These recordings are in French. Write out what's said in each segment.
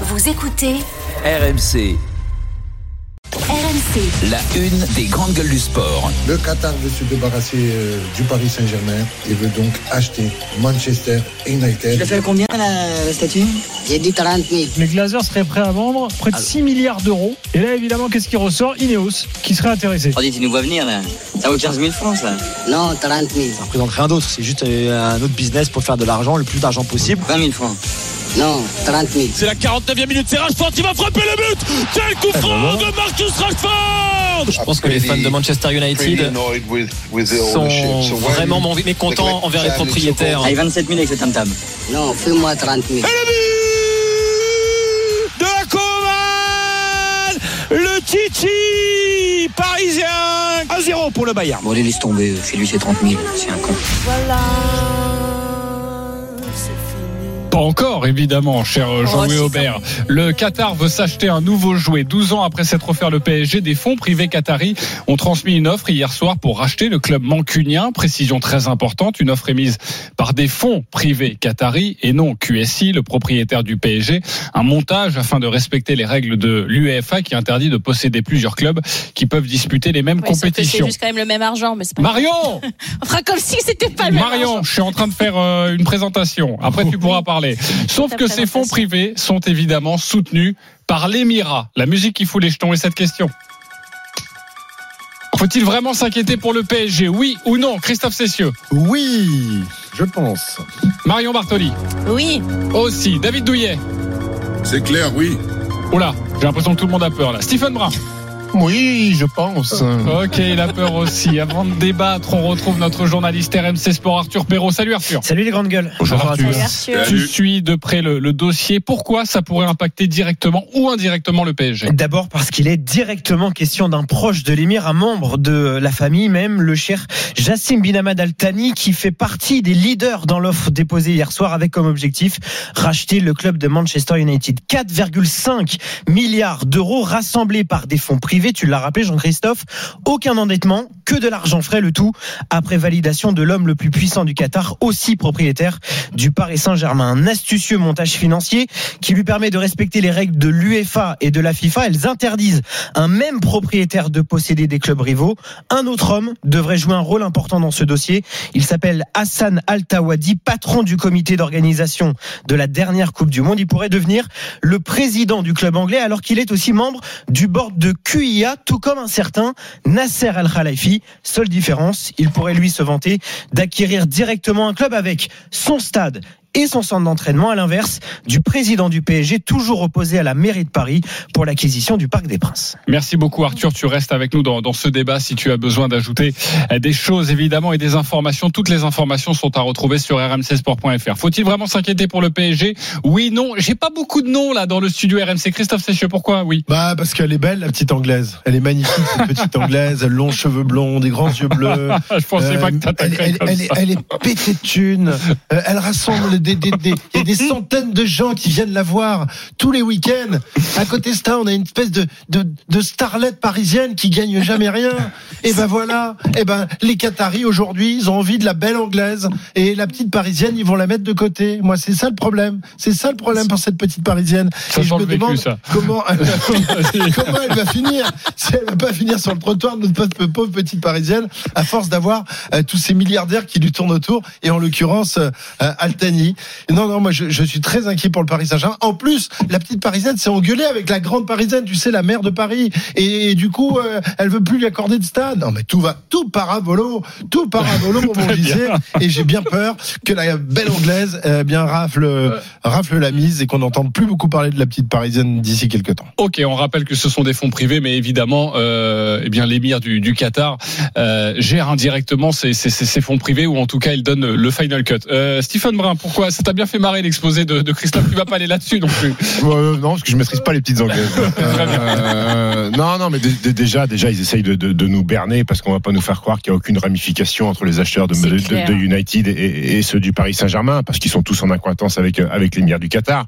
Vous écoutez RMC, RMC. la une des grandes gueules du sport. Le Qatar veut se débarrasser euh, du Paris Saint-Germain et veut donc acheter Manchester United. Tu l'as fait combien la, la statue? J'ai dit 30 000. Les Glazers seraient prêts à vendre près de 6 milliards d'euros. Et là, évidemment, qu'est-ce qui ressort? Ineos, qui serait intéressé. Oh, dis, tu nous vois venir là. Ça vaut 15 000 francs ça. Non, 30 000. Ça représente rien d'autre, c'est juste euh, un autre business pour faire de l'argent, le plus d'argent possible. 20 000 francs. Non, 30 000. C'est la 49e minute, c'est Rashford qui va frapper le but Quel coup franc de Marcus Rashford Je pense que les fans de Manchester United sont vraiment mécontents envers les propriétaires. Allez, 27 000 avec ce tam-tam. Non, fais-moi 30 000. De Coman Le Titi parisien 1-0 pour le Bayern. Bon, allez, laisse tomber. Chez lui, c'est 30 000. C'est un con. Pas encore, évidemment, cher euh, Jean-Louis Aubert. Le Qatar veut s'acheter un nouveau jouet. 12 ans après s'être offert le PSG, des fonds privés qataris ont transmis une offre hier soir pour racheter le club mancunien. Précision très importante, une offre émise par des fonds privés qataris et non QSI, le propriétaire du PSG. Un montage afin de respecter les règles de l'UEFA qui interdit de posséder plusieurs clubs qui peuvent disputer les mêmes que compétitions. C'est juste quand même le même argent, mais c'est pas. Marion On fera comme si c'était pas le même Marion, argent. je suis en train de faire euh, une présentation. Après, tu pourras parler. Sauf que ces fonds privés sont évidemment soutenus par l'Émirat. La musique qui fout les jetons et cette question. Faut-il vraiment s'inquiéter pour le PSG Oui ou non? Christophe Cessieux Oui, je pense. Marion Bartoli Oui, Aussi. David Douillet C'est clair, oui. Oula, j'ai l'impression que tout le monde a peur là. Stephen Brun Oui, je pense. Ok, il a peur aussi. Avant de débattre, on retrouve notre journaliste RMC Sport Arthur Perrault. Salut Arthur Salut les grandes gueules. Bonjour Salut Arthur. Tu suis de près le, le dossier. Pourquoi ça pourrait impacter directement ou indirectement le PSG D'abord parce qu'il est directement question d'un proche de l'émir, un membre de la famille même, le cher Jassim bin Hamad Al Thani, qui fait partie des leaders dans l'offre déposée hier soir avec comme objectif racheter le club de Manchester United. 4,5 milliards d'euros rassemblés par des fonds privés, tu l'as rappelé Jean-Christophe, aucun endettement, que de l'argent frais, le tout après validation de l'homme le plus puissant du Qatar, aussi propriétaire du Paris Saint-Germain. Un astucieux montage financier qui lui permet de respecter les règles de l'UEFA et de la FIFA. Elles interdisent un même propriétaire de posséder des clubs rivaux. Un autre homme devrait jouer un rôle important dans ce dossier. Il s'appelle Hassan Al-Tawadi, patron du comité d'organisation de la dernière Coupe du Monde. Il pourrait devenir le président du club anglais alors qu'il est aussi membre du board de QIA, tout comme un certain Nasser Al-Khalifi. Seule différence, il pourrait lui se vanter d'acquérir directement un club avec son stade et son centre d'entraînement, à l'inverse du président du PSG, toujours opposé à la mairie de Paris pour l'acquisition du Parc des Princes. Merci beaucoup Arthur, tu restes avec nous dans, dans ce débat si tu as besoin d'ajouter euh, des choses évidemment et des informations. Toutes les informations sont à retrouver sur rmcsport.fr. Faut-il vraiment s'inquiéter pour le PSG Oui, non. J'ai pas beaucoup de noms là dans le studio RMC. Christophe Séchieux, pourquoi? Oui. Bah parce qu'elle est belle la petite anglaise. Elle est magnifique cette petite anglaise. Elle a longs cheveux blonds, des grands yeux bleus. Je pensais Euh, pas que elle, t'attaquerais elle, comme elle est, ça. elle est pétée de thunes. Euh, elle rassemble des, des, des, il y a des centaines de gens qui viennent la voir tous les week-ends. À côté de ça, on a une espèce de, de, de starlette parisienne qui gagne jamais rien. Et ben voilà. Et ben les Qataris aujourd'hui, ils ont envie de la belle anglaise et la petite parisienne, ils vont la mettre de côté. Moi, c'est ça le problème. C'est ça le problème pour cette petite parisienne. Ça et je me vécu, demande ça. comment elle va finir. comment elle va finir Si elle va pas finir sur le trottoir, notre pauvre- petite parisienne, à force d'avoir euh, tous ces milliardaires qui lui tournent autour, et en l'occurrence euh, euh, Non, non, moi je, je suis très inquiet pour le Paris Saint-Germain. En plus, la petite parisienne s'est engueulée avec la grande parisienne, tu sais, la maire de Paris, et, du coup, euh, elle veut plus lui accorder de stade. Non, mais tout va, tout paravolo, tout paravolo, mon. Gisèle. Et j'ai bien peur que la belle anglaise euh, bien rafle, rafle la mise et qu'on n'entende plus beaucoup parler de la petite parisienne d'ici quelques temps. Ok, on rappelle que ce sont des fonds privés, mais évidemment, euh, eh bien l'émir du, du Qatar euh, gère indirectement ces, ces, fonds privés, ou en tout cas, il donne le final cut. Stephen Brun, pourquoi Ça t'a bien fait marrer l'exposé de, de Christophe. Tu vas pas aller là-dessus non plus. Euh, non, parce que je maîtrise pas les petites anglaises. Euh, non, non, mais dé- dé- déjà, déjà, ils essayent de, de, de nous berner parce qu'on va pas nous faire croire qu'il y a aucune ramification entre les acheteurs de, United et, et ceux du Paris Saint-Germain parce qu'ils sont tous en accointance avec euh, avec l'émir du Qatar.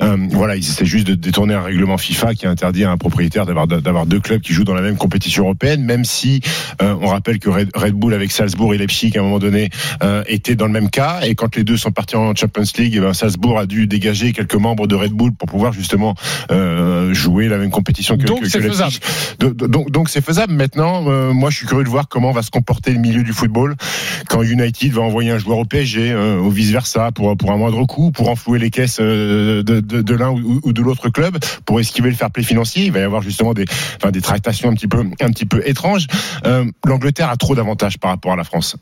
Euh, voilà, ils essaient juste de détourner un règlement FIFA qui interdit à un propriétaire d'avoir d'avoir deux clubs qui jouent dans la même compétition européenne, même si euh, on rappelle que Red, Red Bull avec Salzbourg et Leipzig à un moment donné euh, étaient dans le même cas et quand les deux sont partis en Champions League, eh ben, Salzbourg a dû dégager quelques membres de Red Bull pour pouvoir justement euh, jouer la même compétition que, Donc que, c'est que faisable. Donc donc donc c'est faisable. Maintenant, euh, moi je suis curieux de voir comment va se comporter le milieu du football quand United va envoyer un joueur au PSG euh, ou vice versa pour pour un moindre coût, pour enflouer les caisses euh, de, de, de l'un ou, ou de l'autre club, pour esquiver le fair play financier. Il va y avoir justement des enfin des tractations un petit peu un petit peu étranges. Euh, L'Angleterre a trop d'avantages par rapport à la France.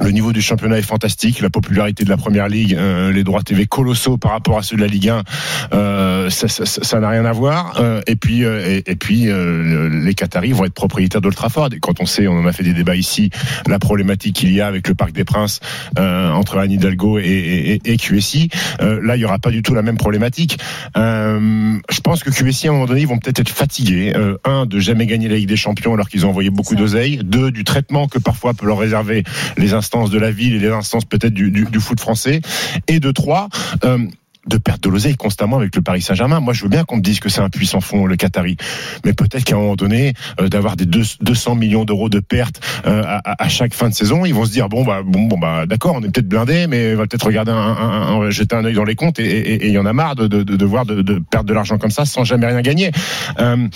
Le niveau du championnat est fantastique, la popularité de la première ligue, euh, les droits TV colossaux par rapport à ceux de la Ligue 1, euh, ça ça- ça- ça n'a rien à voir. Euh, et puis, euh, et, et puis euh, les Qataris vont être propriétaires d'Old Trafford. Et quand on sait, on en a fait des débats ici, la problématique qu'il y a avec le Parc des Princes euh, entre Anne Hidalgo et, et, et- QSI, euh, là il y aura pas du tout la même problématique. Euh, je pense que QSI à un moment donné ils vont peut-être être fatigués. Euh, un de jamais gagner la Ligue des Champions alors qu'ils ont envoyé beaucoup d'oseille. Deux du traitement que parfois peut leur réserver les instances de la ville et les instances peut-être du, du, foot français. Et de trois. Euh, de perdre de l'oseille constamment avec le Paris Saint-Germain. Moi, je veux bien qu'on me dise que c'est un puissant fond, le Qatari. Mais peut-être qu'à un moment donné, euh, d'avoir des deux- 200 millions d'euros de pertes euh, à, chaque fin de saison, ils vont se dire bon bah bon, bah d'accord, on est peut-être blindé, mais on va peut-être regarder un, un- un- jeter un œil dans les comptes et il y en a marre de, de, de, de voir de, perdre de l'argent comme ça sans jamais rien gagner. Euh,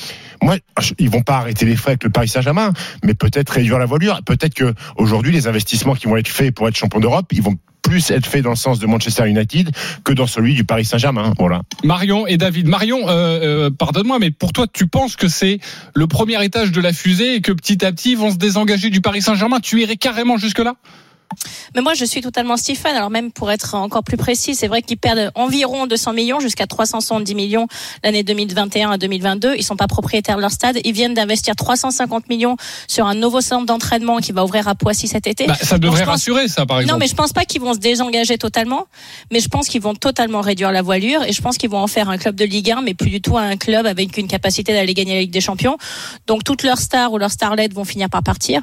moi, ils vont pas arrêter les frais avec le Paris Saint-Germain, mais peut-être réduire la voilure. Peut-être que aujourd'hui, les investissements qui vont être faits pour être champion d'Europe, ils vont plus être faits dans le sens de Manchester United que dans celui du Paris Saint-Germain. Voilà. Marion et David. Marion, euh, euh, pardonne-moi, mais pour toi, tu penses que c'est le premier étage de la fusée et que petit à petit, ils vont se désengager du Paris Saint-Germain? Tu irais carrément jusque-là? Mais moi, je suis totalement Stephen. Alors même pour être encore plus précis, c'est vrai qu'ils perdent environ 200 millions jusqu'à 370 millions l'année 2021 à 2022. Ils sont pas propriétaires de leur stade. Ils viennent d'investir 350 millions sur un nouveau centre d'entraînement qui va ouvrir à Poissy cet été. Bah, Ça devrait pense- rassurer, ça, par exemple. Non, mais je pense pas qu'ils vont se désengager totalement, mais je pense qu'ils vont totalement réduire la voilure et je pense qu'ils vont en faire un club de Ligue 1, mais plus du tout un club avec une capacité d'aller gagner la Ligue des Champions. Donc toutes leurs stars ou leurs starlets vont finir par partir.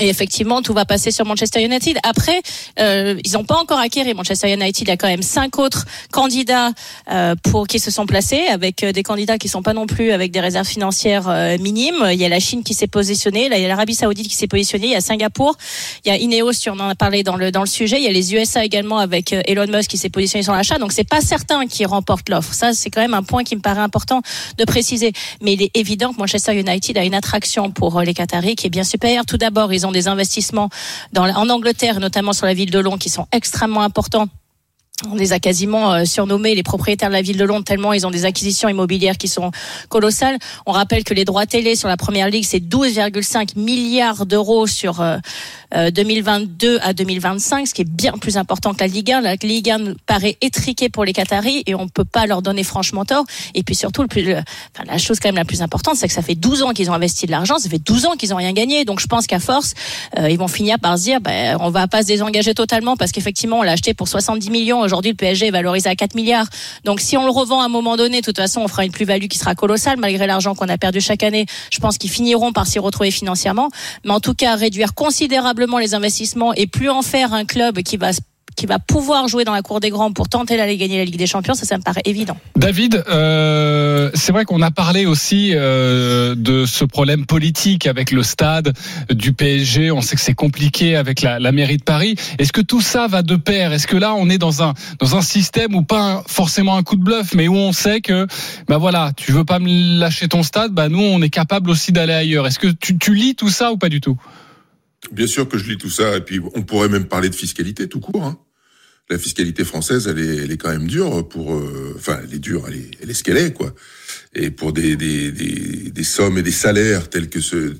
Et effectivement, tout va passer sur Manchester United. Après, euh, ils n'ont pas encore acquéri Manchester United. Il y a quand même cinq autres candidats euh, pour qui se sont placés, avec euh, des candidats qui sont pas non plus avec des réserves financières euh, minimes. Il y a la Chine qui s'est positionnée, là il y a l'Arabie Saoudite qui s'est positionnée, il y a Singapour, il y a Ineos, si on en a parlé dans le dans le sujet. Il y a les USA également avec euh, Elon Musk qui s'est positionné sur l'achat. Donc c'est pas certain qui remporte l'offre. Ça c'est quand même un point qui me paraît important de préciser. Mais il est évident que Manchester United a une attraction pour euh, les Qataris qui est bien supérieure. Tout d'abord, ont des investissements en Angleterre, et notamment sur la ville de Londres, qui sont extrêmement importants. On les a quasiment euh, surnommés les propriétaires de la ville de Londres tellement ils ont des acquisitions immobilières qui sont colossales. On rappelle que les droits télé sur la première ligue c'est 12,5 milliards d'euros sur euh, euh, 2022 à 2025, ce qui est bien plus important que la Ligue 1. La Ligue 1 nous paraît étriquée pour les Qataris et on peut pas leur donner franchement tort. Et puis surtout, le plus, enfin, la chose quand même la plus importante, c'est que ça fait 12 ans qu'ils ont investi de l'argent, ça fait 12 ans qu'ils ont rien gagné. Donc je pense qu'à force, euh, ils vont finir par se dire, ben, on va pas se désengager totalement parce qu'effectivement, on l'a acheté pour 70 millions. Aujourd'hui, le PSG est valorisé à 4 milliards. Donc si on le revend à un moment donné, de toute façon, on fera une plus-value qui sera colossale malgré l'argent qu'on a perdu chaque année. Je pense qu'ils finiront par s'y retrouver financièrement. Mais en tout cas, réduire considérablement les investissements et plus en faire un club qui va qui va pouvoir jouer dans la cour des grands pour tenter d'aller gagner la Ligue des Champions, ça, ça me paraît évident. David, euh, c'est vrai qu'on a parlé aussi euh, de ce problème politique avec le stade du PSG. On sait que c'est compliqué avec la, mairie de Paris. Est-ce que tout ça va de pair? Est-ce que là, on est dans un dans un système où pas forcément un coup de bluff, mais où on sait que bah voilà, tu veux pas me lâcher ton stade, bah nous, on est capable aussi d'aller ailleurs. Est-ce que tu, tu lis tout ça ou pas du tout? Bien sûr que je lis tout ça, et puis on pourrait même parler de fiscalité tout court. Hein. La fiscalité française, elle est, elle est quand même dure pour, euh, enfin, elle est dure, elle est, elle est ce qu'elle est, quoi. Et pour des, des, des, des sommes et des salaires tels que ceux,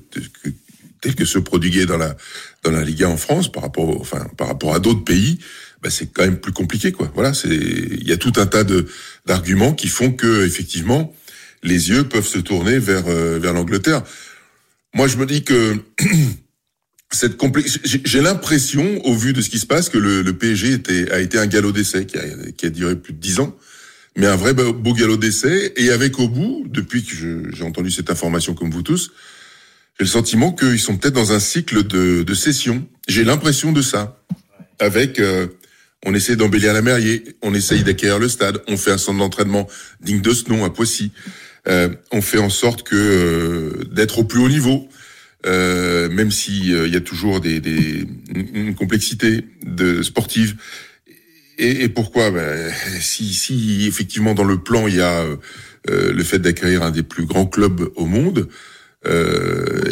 tels que ceux prodigués dans la, dans la Liga en France, par rapport, enfin, par rapport à d'autres pays, bah, c'est quand même plus compliqué, quoi. Voilà, c'est, il y a tout un tas de d'arguments qui font que, effectivement, les yeux peuvent se tourner vers, euh, vers l'Angleterre. Moi, je me dis que cette j'ai l'impression, au vu de ce qui se passe, que le, PSG a été un galop d'essai qui a, duré plus de dix ans, mais un vrai beau, galop d'essai, et avec au bout, depuis que j'ai entendu cette information comme vous tous, j'ai le sentiment qu'ils sont peut-être dans un cycle de, de session. J'ai l'impression de ça. Avec, euh, on essaie d'embellir la mairie, on essaye d'acquérir le stade, on fait un centre d'entraînement digne de ce nom à Poissy, euh, on fait en sorte que euh, d'être au plus haut niveau. Euh, même si euh, il y a toujours des, des une complexité de sportive. Et, et pourquoi? Ben, si, si effectivement dans le plan il y a euh, euh, le fait d'accueillir un des plus grands clubs au monde,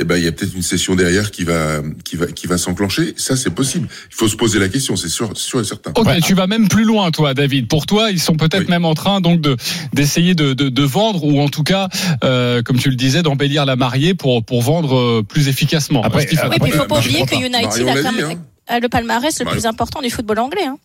euh, et ben il y a peut-être une session derrière qui va qui va qui va s'enclencher. Ça c'est possible. Il faut se poser la question, c'est sûr sûr et certain. Ok, tu vas même plus loin, toi, David. Pour toi, ils sont peut-être même en train donc de d'essayer de, de, de vendre ou en tout cas, euh, comme tu le disais, d'embellir la mariée pour pour vendre euh, plus efficacement. Après. Oui, puis il faut pas Marion oublier que United dit, a quand hein. a le palmarès le plus important du football anglais. Hein.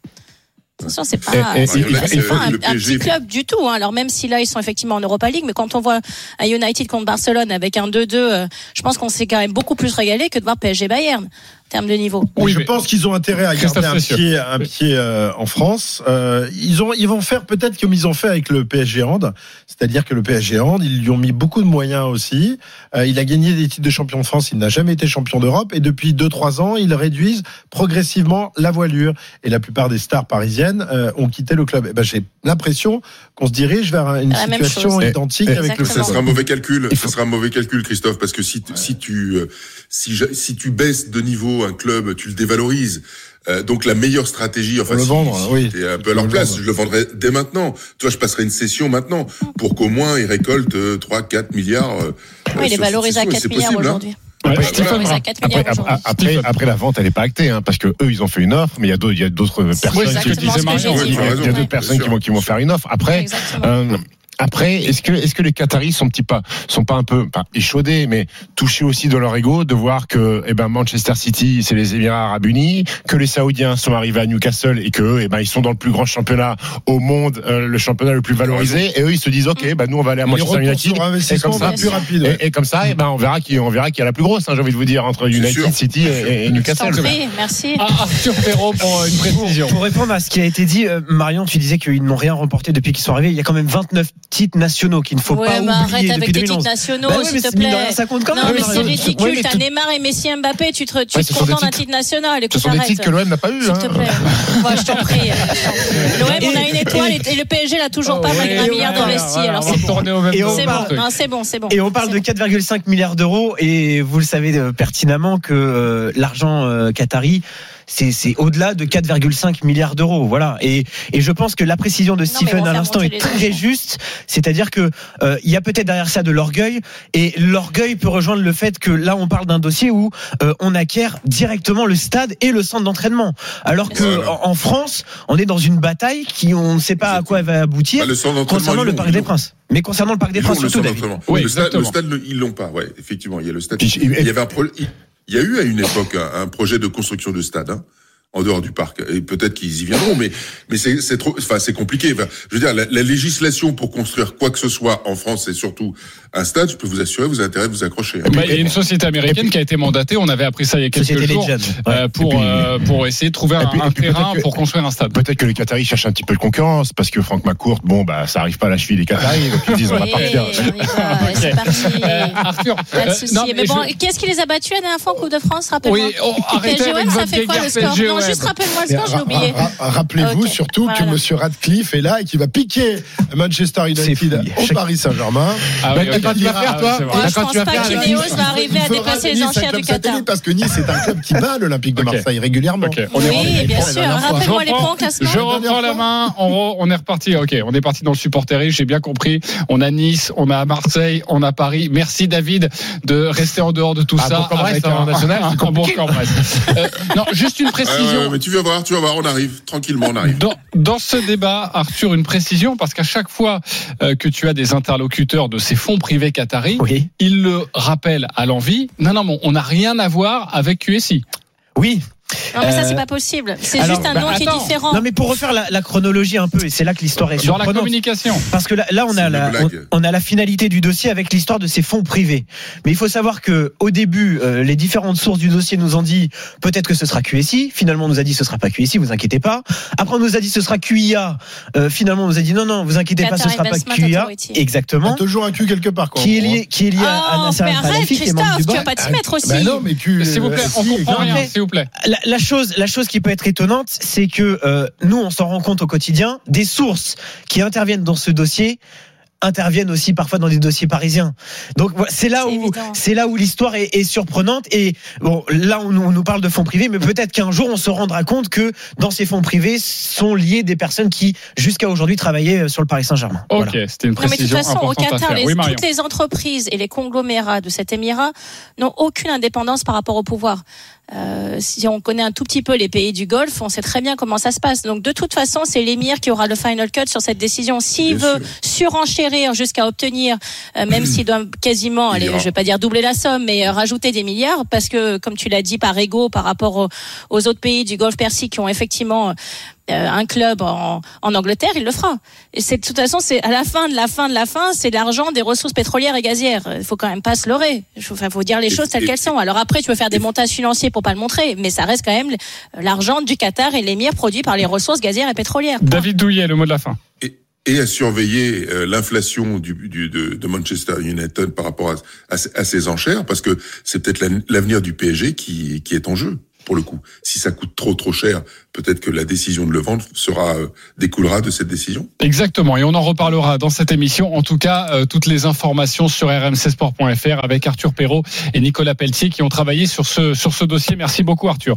Attention, c'est pas, Et- et- il- il- faut- un, petit club du tout. Hein. Alors même si là ils sont effectivement en Europa League, mais quand on voit un United contre Barcelone avec un 2-2, euh, je pense qu'on s'est quand même beaucoup plus régalé que de voir PSG Bayern en termes de niveau. Oui, je pense qu'ils ont intérêt à garder un pied, un pied euh, en France. Euh, ils ont, ils vont faire peut-être comme ils ont fait avec le PSG Hand, c'est-à-dire que le PSG Hand, ils lui ont mis beaucoup de moyens aussi. Euh, il a gagné des titres de champion de France, il n'a jamais été champion d'Europe, et depuis 2-3 ans, ils réduisent progressivement la voilure. Et la plupart des stars parisiennes euh, ont quitté le club. Et ben, j'ai l'impression qu'on se dirige vers une La situation identique Et- avec le Exactement. Ça sera un mauvais calcul. Ça sera un mauvais calcul, Christophe, parce que si tu- si tu euh, si tu baisses de niveau un club, tu le dévalorises. Euh, donc la meilleure stratégie, enfin le si, vendre, si oui. t'es un peu à leur place, vendre. je le vendrais dès maintenant. Toi, je passerai une session maintenant pour qu'au moins ils récoltent euh, 3 4 milliards. euh, Oui, il est valorisé à cette 4 session, et c'est milliards hein. Aujourd'hui. Ouais, Stephen voilà. Valorisé à Brun. 4 Après, après, après, la vente, elle n'est pas actée, hein, parce que eux, ils ont fait une offre, mais il y a d'autres, il y a d'autres personnes, qui, il y a d'autres personnes qui vont, qui vont faire une offre. Après, euh, après, est-ce que, est-ce que les Qataris sont petit pas, sont pas un peu, pas échaudés, mais touchés aussi de leur ego de voir que, eh ben, Manchester City, c'est les Émirats Arabes Unis, que les Saoudiens sont arrivés à Newcastle et que, eux, eh ben, ils sont dans le plus grand championnat au monde, euh, le championnat le plus valorisé, et eux, ils se disent, ok, ben, nous, on va aller à Manchester United. sur Et investissement comme ça, plus rapide. ouais. et, et comme ça, eh ben, on verra qui, on verra qui a la plus grosse, hein, j'ai envie de vous dire, entre United. City et, Newcastle. prie, merci. Ah, Arthur Perrault pour euh, une précision. Pour répondre à ce qui a été dit, euh, Marion, tu disais qu'ils n'ont rien remporté depuis qu'ils sont arrivés. Il y a quand même 29 titres nationaux qu'il ne faut Ouais, pas mais oublier arrête depuis avec tes 2011. titres nationaux, Bah ouais, s'il te plaît. rien, ça compte quand non, même, mais c'est ridicule. Ouais, T'as tout- Neymar et Messi Mbappé, tu te, tu Ouais, te ce contentes d'un titre national. Ce Écoute, sont des titres que l'OM n'a pas eu. S'il hein. te plaît. Ouais, je t'en prie. L'OM, on a une étoile et et le PSG l'a toujours pas malgré un milliard d'investis. Alors c'est bon. C'est parle- bon. C'est. Et on parle de bon. 4,5 milliards d'euros et vous le savez euh, pertinemment que euh, l'argent euh, qatari c'est au-delà de 4,5 milliards d'euros voilà et et je pense que la précision de Stephen à l'instant est très juste c'est-à-dire que euh, il y a peut-être derrière ça de l'orgueil et l'orgueil peut rejoindre le fait que là on parle d'un dossier où euh, on acquiert directement le stade et le centre d'entraînement alors que Voilà. en, en France on est dans une bataille qui on ne sait pas à quoi elle va aboutir Bah, le centre d'entraînement, concernant le Parc des. Princes mais concernant le Parc des Princes le surtout d'entraînement. Oui, le, stade, le stade, le- ils l'ont pas. Ouais, effectivement, il y a le stade. Puis, il y avait un pro- il y a eu à une époque un, un projet de construction de stade. Hein en dehors du parc. Et peut-être qu'ils y viendront, mais mais c'est c'est trop, enfin c'est compliqué. Enfin, je veux dire, la, la législation pour construire quoi que ce soit en France et surtout un stade, je peux vous assurer, vous avez intérêt de vous accrocher. hein. Bah, il y a une société américaine qui a été mandatée, on avait appris ça il y a quelques jours, Legend. euh, Ouais. pour, puis- euh, pour essayer de trouver puis- un terrain peut-être que- pour construire un stade. Peut-être que les Qataris cherchent un petit peu de concurrence parce que Franck McCourt, bon, bah, ça arrive pas à la cheville des Qataris, donc ils disent on va Oui, partir. on y va, c'est parti. Euh, Arthur, Pas de euh, souci. mais mais bon, je- qu'est-ce qui les a battus la dernière fois en Coupe de France Rappelle-moi. Oui, oh, arrêtez PSG, avec ça fait quoi le score? Juste rappelle-moi le score, oublié. ra- ra- Rappelez-vous Ok, surtout voilà. que Monsieur Radcliffe est là et qui va piquer Manchester United au Paris Saint-Germain. Ah Bah, oui, ok. qu'est-ce que tu vas faire, Ah, toi je quand pense tu vas pas qu'Ineos va arriver à dépasser les un enchères du Qatar. Parce que Nice est un club qui bat l'Olympique de. Marseille régulièrement. Oui, bien la sûr. Rappelle-moi les points classement. Je reprends la main. On, est reparti. Ok, on est parti dans le supporterie. J'ai bien compris. On a Nice, on a Marseille, on a Paris. Merci David de rester en dehors de tout Ah, ça. Bourg-en-Bresse, avec en national, c'est un Bourg-en-Bresse. Euh, non, juste une Ouais, ouais, précision. ouais, mais tu vas voir, tu vas voir, on arrive tranquillement, on arrive. Dans, dans ce débat, Arthur, une précision, parce qu'à chaque fois euh, que tu as des interlocuteurs de ces fonds privés qataris, oui ils le rappellent à l'envie. Non, non, on n'a rien à voir avec QSI. oui Non, mais ça, Euh, c'est pas possible. C'est juste un bah, nom qui est différent. Non mais pour refaire la, la chronologie un peu et c'est là que l'histoire est Dans la communication. Parce que là, là on a la, on, blague. on a la finalité du dossier avec l'histoire de ces fonds privés. Mais il faut savoir que au début, euh, les différentes sources du dossier nous ont dit peut-être que ce sera QSI. Finalement, on nous a dit ce sera pas QSI, vous inquiétez pas. Après, on nous a dit ce sera QIA. Euh, finalement, on nous a dit non non, vous inquiétez pas, ce sera pas QIA. Authority. Il y a Exactement. toujours un cul quelque part. Quoi, Qui est lié, qui est lié à, à Oh, Nasser mais Al arrête, Khelaifi, qui est membre du Christophe, tu vas pas t'y mettre aussi. Bah non, mais cul. S'il vous plaît, euh, on comprend rien, s'il vous plaît. La, la chose, la chose qui peut être étonnante, c'est que euh, nous, on s'en rend compte au quotidien, des sources qui interviennent dans ce dossier interviennent aussi parfois dans des dossiers parisiens. Donc c'est là où c'est là où l'histoire est, est surprenante. Et bon, là on, nous- on nous parle de fonds privés, mais peut-être qu'un jour on se rendra compte que dans ces fonds privés sont liés des personnes qui jusqu'à aujourd'hui travaillaient euh, sur le Paris Saint-Germain. Ok, Voilà. c'était une Non, mais de toute précision façon, au Qatar, les- Oui, toutes les entreprises et les conglomérats de cet émirat n'ont aucune indépendance par rapport au pouvoir. Euh, si on connaît un tout petit peu les pays du Golfe, on sait très bien comment ça se passe. Donc de toute façon, c'est l'émir qui aura le final cut sur cette décision. S'il veut surenchérir jusqu'à obtenir, euh, même s'il doit quasiment, allez, je vais pas dire doubler la somme, mais euh, rajouter des milliards, parce que comme tu l'as dit par ego, par rapport aux, aux autres pays du Golfe Persique qui ont effectivement un club en, en Angleterre, il le fera. Et c'est de toute façon, c'est à la fin de la fin de la fin, c'est l'argent des ressources pétrolières et gazières. Il faut quand même pas se leurrer. Il faut, enfin, faut dire les choses telles qu'elles sont. Alors après, tu peux faire des montages financiers pour pas le montrer, mais ça reste quand même l'argent du Qatar et l'émir produit par les ressources gazières et pétrolières. David Douillet, le mot de la fin. Et, et à surveiller euh, l'inflation du, du, de, de Manchester United par rapport à, à, à ces enchères, parce que c'est peut-être la- l'avenir du PSG qui, qui est en jeu, pour le coup. Si ça coûte trop trop cher, peut-être que la décision de le vendre euh, découlera de cette décision. Exactement, et on en reparlera dans cette émission. En tout cas, euh, toutes les informations sur rmcsport.fr avec Arthur Perrault et Nicolas Pelletier qui ont travaillé sur ce dossier. Merci beaucoup Arthur.